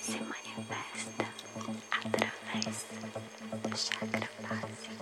se manifesta através do chakra básico.